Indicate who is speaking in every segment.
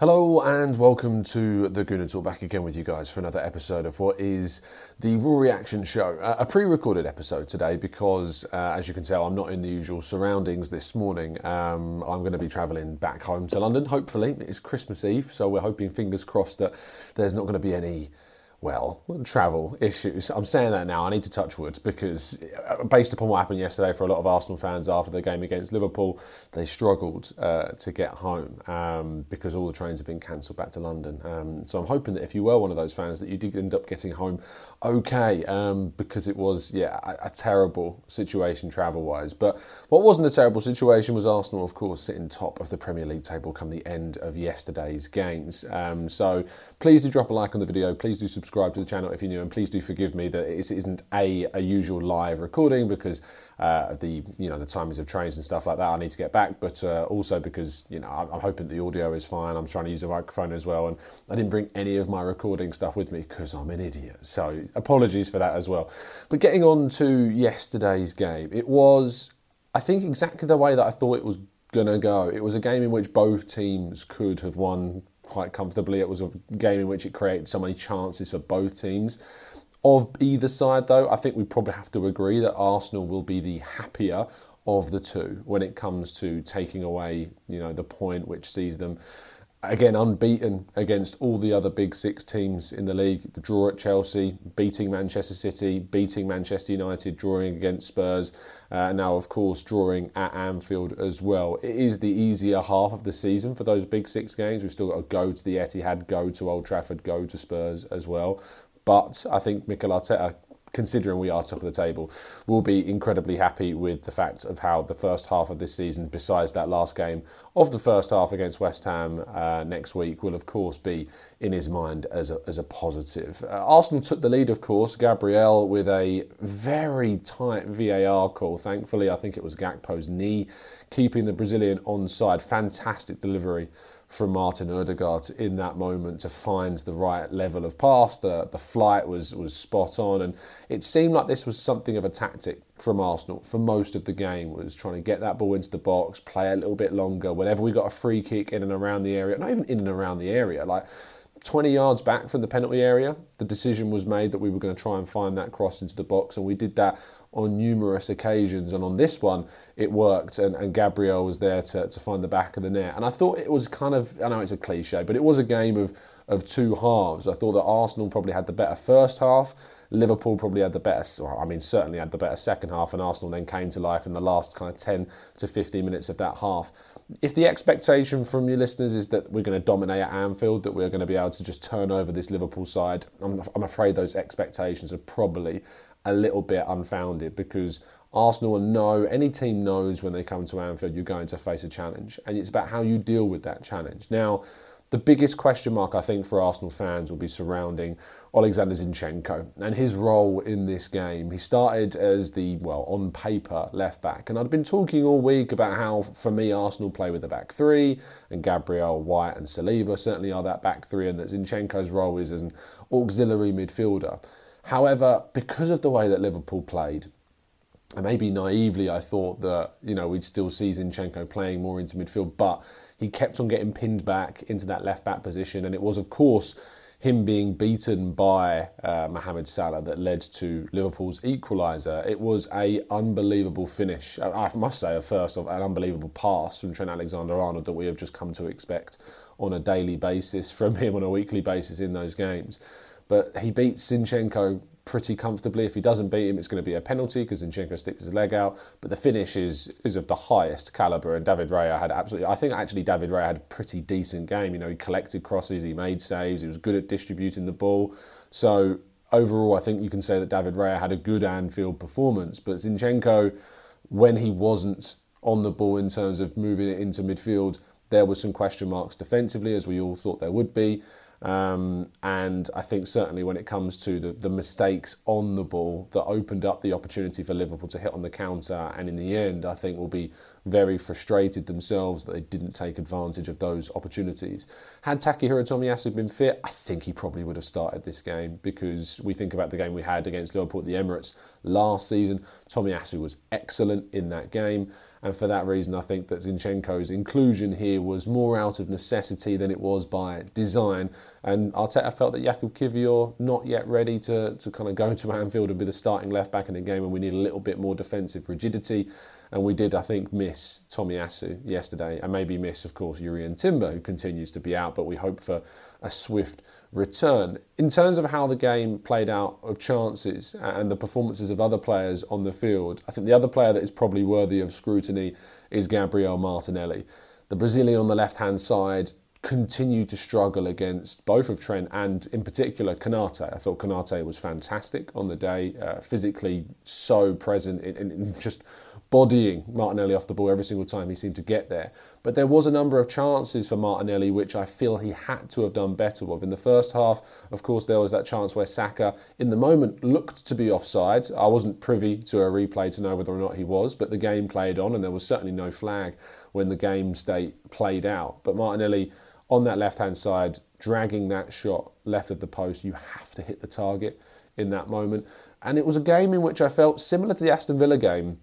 Speaker 1: Hello and welcome to the Gooner Talk back again with you guys for another episode of what is the Raw Reaction Show. A pre-recorded episode today because, uh, as you can tell, I'm not in the usual surroundings this morning. Um, I'm going to be travelling back home to London. Hopefully, it's Christmas Eve, so we're hoping, fingers crossed, that there's not going to be any well, travel issues. I'm saying that now. I need to touch wood because, uh, based upon what happened yesterday for a lot of Arsenal fans after the game against Liverpool, they struggled uh, to get home um, because all the trains have been cancelled back to London. Um, so I'm hoping that if you were one of those fans, that you did end up getting home okay um, because it was, yeah, a, a terrible situation travel wise. But what wasn't a terrible situation was Arsenal, of course, sitting top of the Premier League table come the end of yesterday's games. Um, so please do drop a like on the video. Please do subscribe subscribe to the channel if you're new, and please do forgive me that it isn't a, a usual live recording because uh, the you know the timings of trains and stuff like that. I need to get back, but uh, also because you know I'm, I'm hoping the audio is fine. I'm trying to use a microphone as well, and I didn't bring any of my recording stuff with me because I'm an idiot. So apologies for that as well. But getting on to yesterday's game, it was I think exactly the way that I thought it was gonna go. It was a game in which both teams could have won quite comfortably. It was a game in which it created so many chances for both teams. Of either side, though, I think we probably have to agree that Arsenal will be the happier of the two when it comes to taking away, you know, the point which sees them again unbeaten against all the other big six teams in the league. The draw at Chelsea, beating Manchester City, beating Manchester United, drawing against Spurs, uh, now of course drawing at Anfield as well. It is the easier half of the season for those big six games. We've still got to go to the Etihad, go to Old Trafford, go to Spurs as well. But I think Mikel Arteta considering we are top of the table, will be incredibly happy with the fact of how the first half of this season, besides that last game of the first half against West Ham uh, next week, will of course be in his mind as a, as a positive. Uh, Arsenal took the lead, of course, Gabriel with a very tight VAR call. Thankfully, I think it was Gakpo's knee keeping the Brazilian onside. Fantastic delivery from Martin Odegaard in that moment to find the right level of pass. The, the flight was, was spot on, and it seemed like this was something of a tactic from Arsenal for most of the game, was trying to get that ball into the box, play a little bit longer. Whenever we got a free kick in and around the area, not even in and around the area, like 20 yards back from the penalty area, the decision was made that we were going to try and find that cross into the box, and we did that on numerous occasions. And on this one, it worked, and, and Gabriel was there to, to find the back of the net. And I thought it was kind of, I know it's a cliche, but it was a game of, of two halves. I thought that Arsenal probably had the better first half. Liverpool probably had the well, I mean, certainly had the better second half, and Arsenal then came to life in the last kind of 10 to 15 minutes of that half if the expectation from your listeners is that we're going to dominate at Anfield, that we're going to be able to just turn over this Liverpool side, I'm, I'm afraid those expectations are probably a little bit unfounded because Arsenal know, any team knows when they come to Anfield, you're going to face a challenge. And it's about how you deal with that challenge. Now, the biggest question mark, I think, for Arsenal fans will be surrounding Alexander Zinchenko and his role in this game. He started as the, well, on paper, left back. And I'd been talking all week about how, for me, Arsenal play with a back three, and Gabriel, White, and Saliba certainly are that back three, and that Zinchenko's role is as an auxiliary midfielder. However, because of the way that Liverpool played, and maybe naively, I thought that you know we'd still see Zinchenko playing more into midfield, but he kept on getting pinned back into that left back position, and it was of course him being beaten by uh, Mohamed Salah that led to Liverpool's equaliser. It was a unbelievable finish. I must say, a first of an unbelievable pass from Trent Alexander-Arnold that we have just come to expect on a daily basis from him on a weekly basis in those games. But he beats Zinchenko pretty comfortably. If he doesn't beat him, it's going to be a penalty because Zinchenko sticks his leg out. But the finish is is of the highest calibre, and David Raya had absolutely. I think actually David Raya had a pretty decent game. You know, he collected crosses, he made saves, he was good at distributing the ball. So overall, I think you can say that David Raya had a good Anfield performance. But Zinchenko, when he wasn't on the ball in terms of moving it into midfield, there were some question marks defensively, as we all thought there would be. Um, and I think certainly when it comes to the, the mistakes on the ball that opened up the opportunity for Liverpool to hit on the counter, and in the end, I think will be very frustrated themselves that they didn't take advantage of those opportunities. Had Takehiro Tomiyasu been fit, I think he probably would have started this game because we think about the game we had against Liverpool at the Emirates last season. Tomiyasu was excellent in that game. And for that reason, I think that Zinchenko's inclusion here was more out of necessity than it was by design. And Arteta felt that Jakub Kiwior not yet ready to, to kind of go to Anfield and be the starting left back in a game and we need a little bit more defensive rigidity. And we did, I think, miss Tomiyasu yesterday, and maybe miss, of course, Jurrien Timber, who continues to be out, but we hope for a swift return. In terms of how the game played out of chances and the performances of other players on the field, I think the other player that is probably worthy of scrutiny is Gabriel Martinelli. The Brazilian on the left hand side continued to struggle against both of Trent and, in particular, Konate. I thought Konate was fantastic on the day, uh, physically so present in, in, in just bodying Martinelli off the ball every single time he seemed to get there. But there was a number of chances for Martinelli which I feel he had to have done better with. In the first half, of course, there was that chance where Saka, in the moment, looked to be offside. I wasn't privy to a replay to know whether or not he was, but the game played on and there was certainly no flag when the game state played out. But Martinelli on that left hand side, dragging that shot left of the post, you have to hit the target in that moment. And it was a game in which I felt similar to the Aston Villa game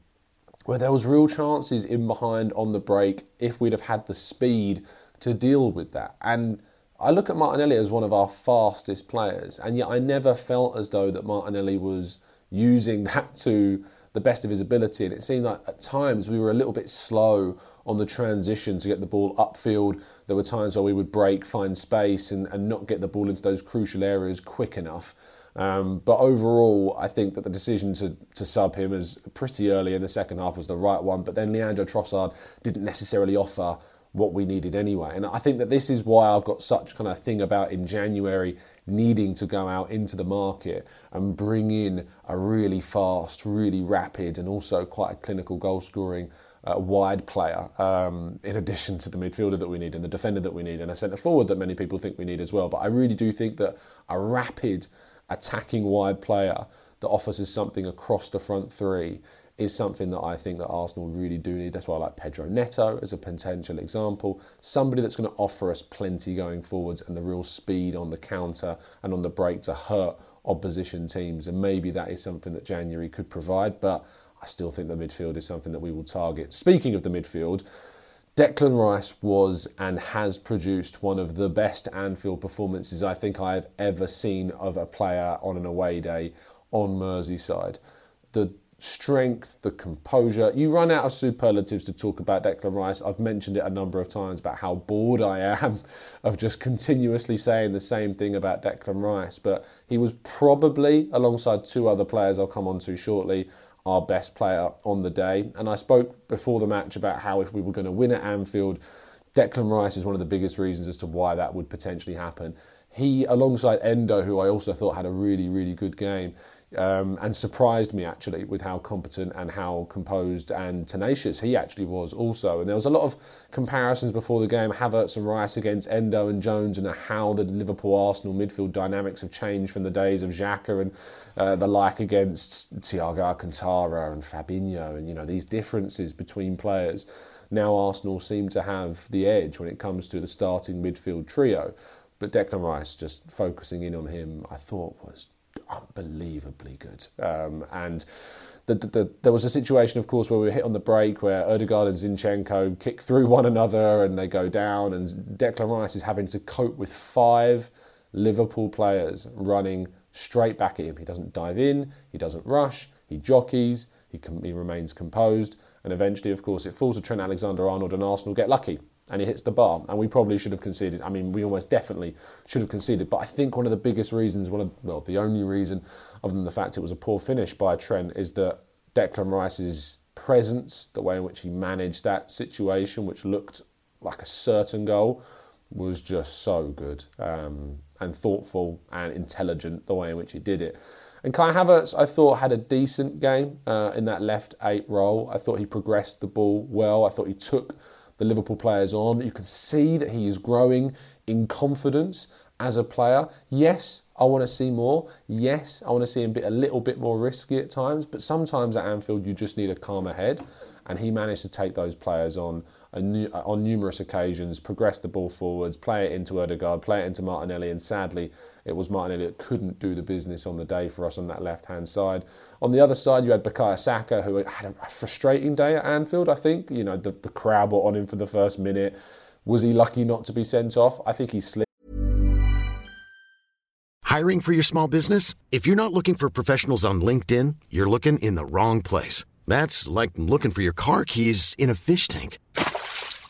Speaker 1: where there was real chances in behind on the break if we'd have had the speed to deal with that. And I look at Martinelli as one of our fastest players, and yet I never felt as though that Martinelli was using that to the best of his ability. And it seemed like at times we were a little bit slow on the transition to get the ball upfield. There were times where we would break, find space, and, and not get the ball into those crucial areas quick enough. Um, but overall, I think that the decision to, to sub him as pretty early in the second half was the right one. But then Leandro Trossard didn't necessarily offer what we needed anyway. And I think that this is why I've got such kind of thing about in January needing to go out into the market and bring in a really fast, really rapid, and also quite a clinical goal scoring uh, wide player, um, in addition to the midfielder that we need and the defender that we need and a centre forward that many people think we need as well. But I really do think that a rapid attacking wide player that offers us something across the front three is something that I think that Arsenal really do need. That's why I like Pedro Neto as a potential example. Somebody that's going to offer us plenty going forwards and the real speed on the counter and on the break to hurt opposition teams. And maybe that is something that January could provide, but I still think the midfield is something that we will target. Speaking of the midfield, Declan Rice was and has produced one of the best Anfield performances I think I have ever seen of a player on an away day on Merseyside. The strength, the composure. You run out of superlatives to talk about Declan Rice. I've mentioned it a number of times about how bored I am of just continuously saying the same thing about Declan Rice. But he was probably, alongside two other players I'll come on to shortly, our best player on the day. And I spoke before the match about how if we were going to win at Anfield, Declan Rice is one of the biggest reasons as to why that would potentially happen. He, alongside Endo, who I also thought had a really, really good game, um, and surprised me actually with how competent and how composed and tenacious he actually was also. And there was a lot of comparisons before the game, Havertz and Rice against Endo and Jones, and how the Liverpool Arsenal midfield dynamics have changed from the days of Xhaka and uh, the like against Thiago Alcantara and Fabinho, and you know these differences between players. Now Arsenal seem to have the edge when it comes to the starting midfield trio. But Declan Rice, just focusing in on him, I thought was unbelievably good. Um, and the, the, the, there was a situation, of course, where we were hit on the break where Odegaard and Zinchenko kick through one another and they go down, and Declan Rice is having to cope with five Liverpool players running straight back at him. He doesn't dive in, he doesn't rush, he jockeys, he, com- he remains composed, and eventually, of course, it falls to Trent Alexander Arnold, and Arsenal get lucky and he hits the bar. And we probably should have conceded. I mean, we almost definitely should have conceded. But I think one of the biggest reasons, one of well, the only reason, other than the fact it was a poor finish by Trent, is that Declan Rice's presence, the way in which he managed that situation, which looked like a certain goal, was just so good um, and thoughtful and intelligent. The way in which he did it. And Kai Havertz, I thought, had a decent game uh, in that left eight role. I thought he progressed the ball well. I thought he took the Liverpool players on. You can see that he is growing in confidence as a player. Yes, I want to see more. Yes, I want to see him be a little bit more risky at times, but sometimes at Anfield you just need a calmer head and he managed to take those players on Uh, on numerous occasions, progress the ball forwards, play it into Odegaard, play it into Martinelli, and sadly, it was Martinelli that couldn't do the business on the day for us on that left-hand side. On the other side, you had Bukayo Saka, who had a frustrating day at Anfield. I think you know the, the crowd were on him for the first minute. Was he lucky not to be sent off? I think he slipped.
Speaker 2: Hiring for your small business? If you're not looking for professionals on LinkedIn, you're looking in the wrong place. That's like looking for your car keys in a fish tank.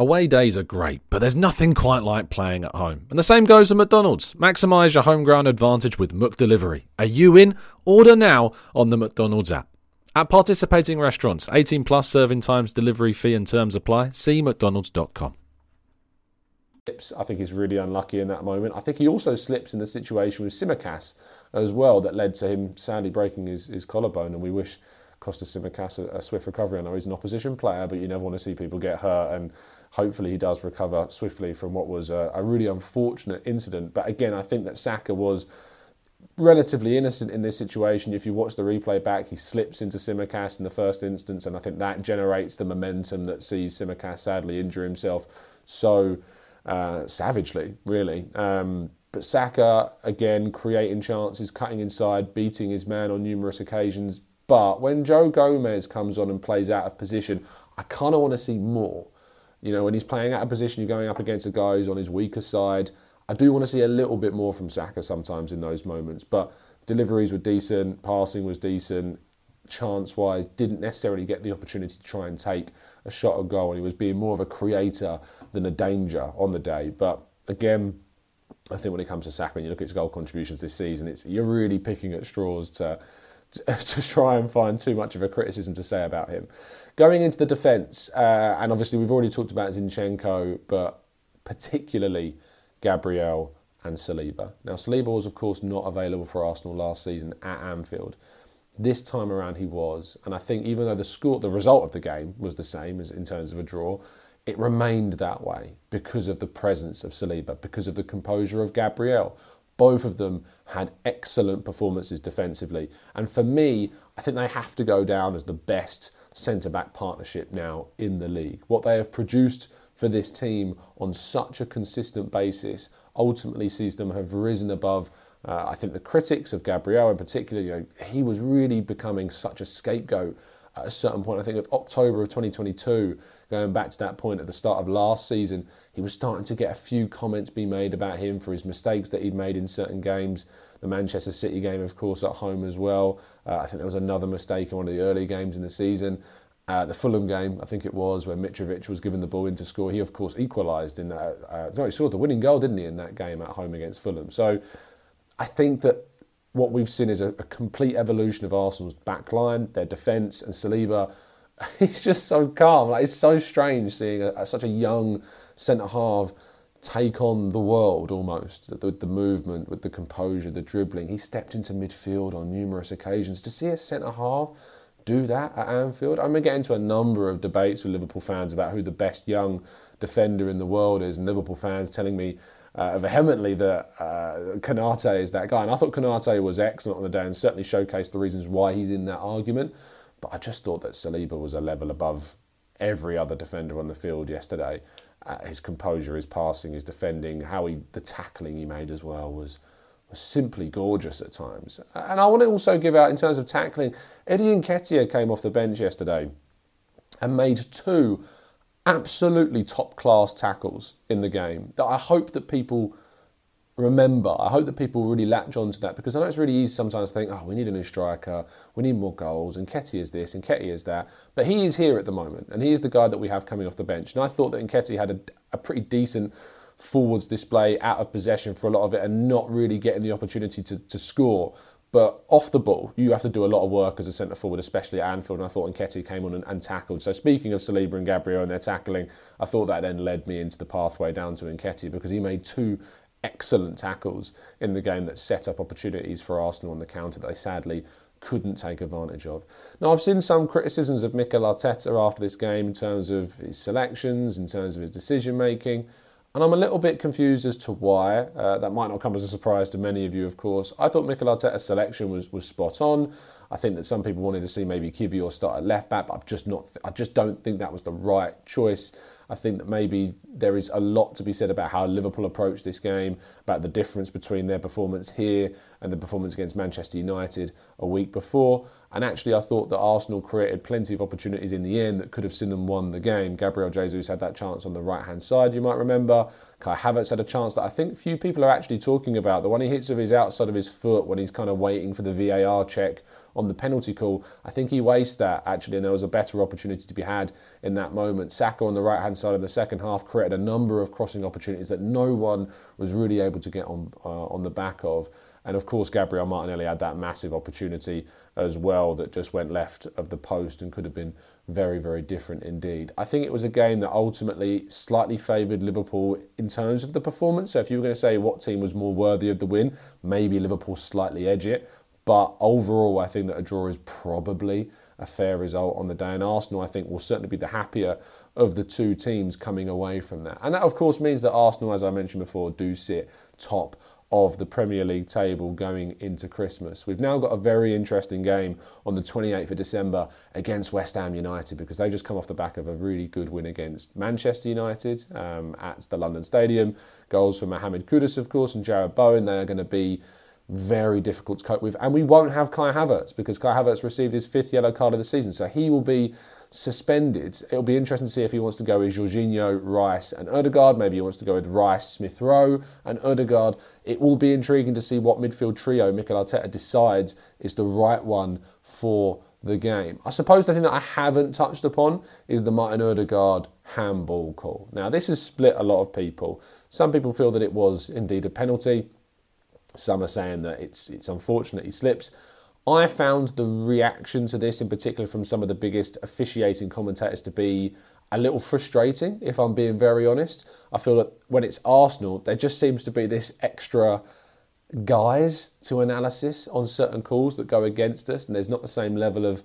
Speaker 3: Away days are great, but there's nothing quite like playing at home. And the same goes for McDonald's. Maximise your home ground advantage with McDelivery. Are you in? Order now on the McDonald's app. At participating restaurants, 18 plus serving times, delivery fee and terms apply. See mcdonalds.com.
Speaker 1: I think he's really unlucky in that moment. I think he also slips in the situation with Tsimikas as well that led to him sadly breaking his, his collarbone and we wish Kostas Tsimikas a, a swift recovery. I know he's an opposition player, but you never want to see people get hurt, and hopefully he does recover swiftly from what was a, a really unfortunate incident. But again, I think that Saka was relatively innocent in this situation. If you watch the replay back, he slips into Tsimikas in the first instance, and I think that generates the momentum that sees Tsimikas sadly injure himself so uh, savagely, really. Um, but Saka, again, creating chances, cutting inside, beating his man on numerous occasions, but when Joe Gomez comes on and plays out of position, I kind of want to see more. You know, when he's playing out of position, you're going up against a guy who's on his weaker side. I do want to see a little bit more from Saka sometimes in those moments. But deliveries were decent, passing was decent, chance wise, didn't necessarily get the opportunity to try and take a shot at goal. And he was being more of a creator than a danger on the day. But again, I think when it comes to Saka, and you look at his goal contributions this season, it's you're really picking at straws to to try and find too much of a criticism to say about him. Going into the defence, uh, and obviously we've already talked about Zinchenko, but particularly Gabriel and Saliba. Now, Saliba was, of course, not available for Arsenal last season at Anfield. This time around, he was, and I think even though the score, the result of the game was the same as in terms of a draw, it remained that way because of the presence of Saliba, because of the composure of Gabriel. Both of them had excellent performances defensively. And for me, I think they have to go down as the best centre back partnership now in the league. What they have produced for this team on such a consistent basis ultimately sees them have risen above. Uh, I think the critics of Gabriel in particular, you know, he was really becoming such a scapegoat at a certain point. I think of October of 2022, going back to that point at the start of last season, he was starting to get a few comments being made about him for his mistakes that he'd made in certain games. The Manchester City game, of course, at home as well. Uh, I think there was another mistake in one of the early games in the season. Uh, the Fulham game, I think it was, where Mitrovic was given the ball in to score. He, of course, equalised in that. Uh, no, he scored the winning goal, didn't he, in that game at home against Fulham? So I think that what we've seen is a, a complete evolution of Arsenal's backline, their defence, and Saliba. He's just so calm. Like it's so strange seeing a, a, such a young centre half take on the world almost with the movement, with the composure, the dribbling. He stepped into midfield on numerous occasions. To see a centre half do that at Anfield? I'm going to get into a number of debates with Liverpool fans about who the best young defender in the world is, and Liverpool fans telling me uh, vehemently that uh, Konate is that guy. And I thought Konate was excellent on the day and certainly showcased the reasons why he's in that argument. But I just thought that Saliba was a level above every other defender on the field yesterday. Uh, his composure, his passing, his defending, how he the tackling he made as well was was simply gorgeous at times. And I want to also give out in terms of tackling, Eddie Nketiah came off the bench yesterday and made two absolutely top class tackles in the game that I hope that people remember. I hope that people really latch onto that because I know it's really easy sometimes to think, oh, we need a new striker, we need more goals, and Nketiah is this, and Nketiah is that. But he is here at the moment, and he is the guy that we have coming off the bench. And I thought that Nketiah had a, a pretty decent forwards display out of possession for a lot of it and not really getting the opportunity to, to score. But off the ball, you have to do a lot of work as a centre forward, especially at Anfield. And I thought Nketiah came on and, and, tackled. So speaking of Saliba and Gabriel and their tackling, I thought that then led me into the pathway down to Nketiah because he made two excellent tackles in the game that set up opportunities for Arsenal on the counter that they sadly couldn't take advantage of. Now, I've seen some criticisms of Mikel Arteta after this game in terms of his selections, in terms of his decision making. And I'm a little bit confused as to why. Uh, that might not come as a surprise to many of you, of course. I thought Mikel Arteta's selection was, was spot on. I think that some people wanted to see maybe Kiwior start at left back, but I'm just not. I just don't think that was the right choice. I think that maybe there is a lot to be said about how Liverpool approached this game, about the difference between their performance here and the performance against Manchester United a week before. And actually, I thought that Arsenal created plenty of opportunities in the end that could have seen them won the game. Gabriel Jesus had that chance on the right hand side, you might remember. Kai Havertz had a chance that I think few people are actually talking about. The one he hits with his outside of his foot when he's kind of waiting for the VAR check on the penalty call. I think he wastes that actually, and there was a better opportunity to be had in that moment. Saka on the right hand side in the second half created a number of crossing opportunities that no one was really able to get on uh, on the back of. And of course, Gabriel Martinelli had that massive opportunity as well that just went left of the post and could have been very, very different indeed. I think it was a game that ultimately slightly favoured Liverpool in terms of the performance. So if you were going to say what team was more worthy of the win, maybe Liverpool slightly edge it. But overall, I think that a draw is probably a fair result on the day. And Arsenal, I think, will certainly be the happier of the two teams coming away from that. And that, of course, means that Arsenal, as I mentioned before, do sit top of the Premier League table going into Christmas. We've now got a very interesting game on the 28th of December against West Ham United because they've just come off the back of a really good win against Manchester United um, at the London Stadium. Goals for Mohamed Kudus, of course, and Jarrod Bowen. They are going to be very difficult to cope with. And we won't have Kai Havertz because Kai Havertz received his fifth yellow card of the season. So he will be suspended. It'll be interesting to see if he wants to go with Jorginho, Rice, and Odegaard. Maybe he wants to go with Rice, Smith Rowe, and Odegaard. It will be intriguing to see what midfield trio Mikel Arteta decides is the right one for the game. I suppose the thing that I haven't touched upon is the Martin Odegaard handball call. Now, this has split a lot of people. Some people feel that it was indeed a penalty. Some are saying that it's it's unfortunate he slips. I found the reaction to this, in particular from some of the biggest officiating commentators, to be a little frustrating, if I'm being very honest. I feel that when it's Arsenal, there just seems to be this extra guise to analysis on certain calls that go against us, and there's not the same level of,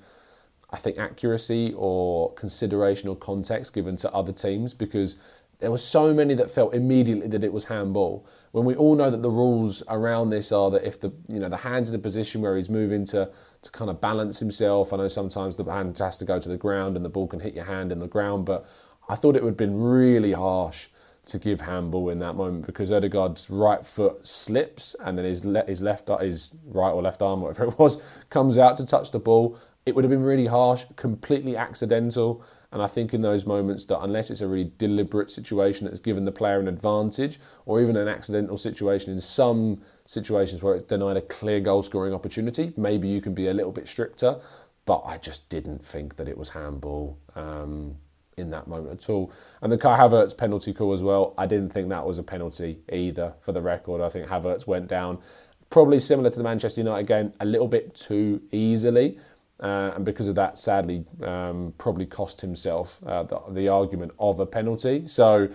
Speaker 1: I think, accuracy or consideration or context given to other teams because there were so many that felt immediately that it was handball. When we all know that the rules around this are that if the you know the hand's in a position where he's moving to to kind of balance himself, I know sometimes the hand has to go to the ground and the ball can hit your hand in the ground, but I thought it would have been really harsh to give handball in that moment because Odegaard's right foot slips and then his le- his left his right or left arm whatever it was comes out to touch the ball. It would have been really harsh, completely accidental. And I think in those moments that unless it's a really deliberate situation that's given the player an advantage, or even an accidental situation in some situations where it's denied a clear goal scoring opportunity, maybe you can be a little bit stricter. But I just didn't think that it was handball um, in that moment at all. And the Kai Havertz penalty call as well, I didn't think that was a penalty either for the record. I think Havertz went down probably similar to the Manchester United game, a little bit too easily. Uh, and because of that, sadly, um, probably cost himself uh, the, the, argument of a penalty. So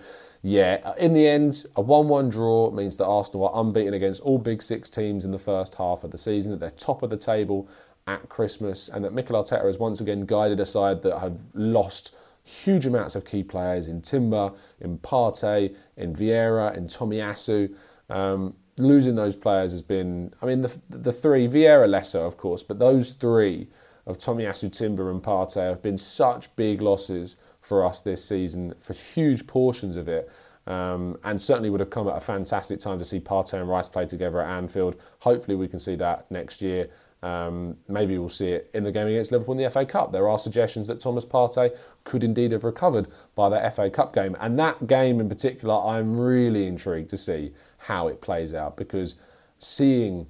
Speaker 1: yeah, in the end, a 1 1 draw means that Arsenal are unbeaten against all big six teams in the first half of the season, that they're top of the table at Christmas, and that Mikel Arteta has once again guided a side that had lost huge amounts of key players in Timber, in Partey, in Vieira, in Tomiyasu. Um, losing those players has been, I mean, the, the three, Vieira lesser, of course, but those three of Tomiyasu, Timber, and Partey have been such big losses for us this season for huge portions of it. Um, and certainly would have come at a fantastic time to see Partey and Rice play together at Anfield. Hopefully, we can see that next year. Um, maybe we'll see it in the game against Liverpool in the FA Cup. There are suggestions that Thomas Partey could indeed have recovered by that FA Cup game. And that game in particular, I'm really intrigued to see how it plays out because seeing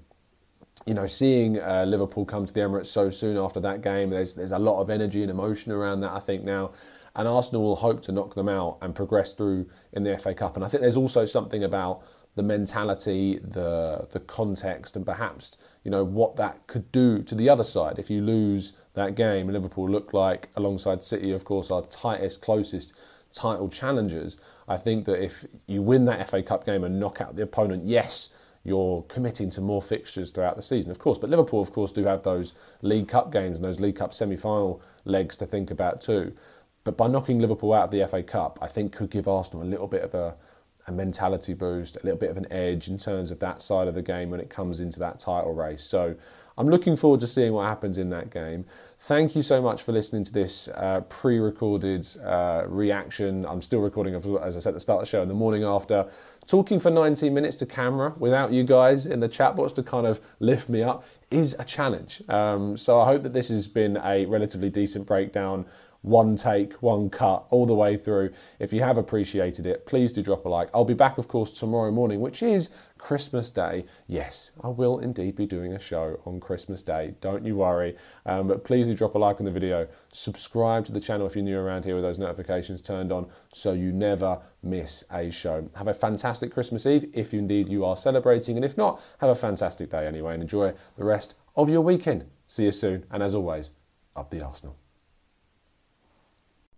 Speaker 1: you know, seeing uh, Liverpool come to the Emirates so soon after that game, there's there's a lot of energy and emotion around that. I think now, and Arsenal will hope to knock them out and progress through in the FA Cup. And I think there's also something about the mentality, the the context, and perhaps you know what that could do to the other side if you lose that game. Liverpool look like, alongside City, of course, our tightest, closest title challengers. I think that if you win that FA Cup game and knock out the opponent, yes, you're committing to more fixtures throughout the season, of course. But Liverpool, of course, do have those League Cup games and those League Cup semi-final legs to think about too. But by knocking Liverpool out of the FA Cup, I think could give Arsenal a little bit of a a mentality boost, a little bit of an edge in terms of that side of the game when it comes into that title race. So I'm looking forward to seeing what happens in that game. Thank you so much for listening to this uh, pre recorded uh, reaction. I'm still recording, as I said at the start of the show, in the morning after, talking for 19 minutes to camera without you guys in the chat box to kind of lift me up is a challenge. Um, so I hope that this has been a relatively decent breakdown one take, one cut, all the way through. If you have appreciated it, please do drop a like. I'll be back, of course, tomorrow morning, which is Christmas Day. Yes, I will indeed be doing a show on Christmas Day. Don't you worry. Um, but please do drop a like on the video. Subscribe to the channel if you're new around here with those notifications turned on so you never miss a show. Have a fantastic Christmas Eve if indeed you are celebrating. And if not, have a fantastic day anyway and enjoy the rest of your weekend. See you soon. And as always, up the Arsenal.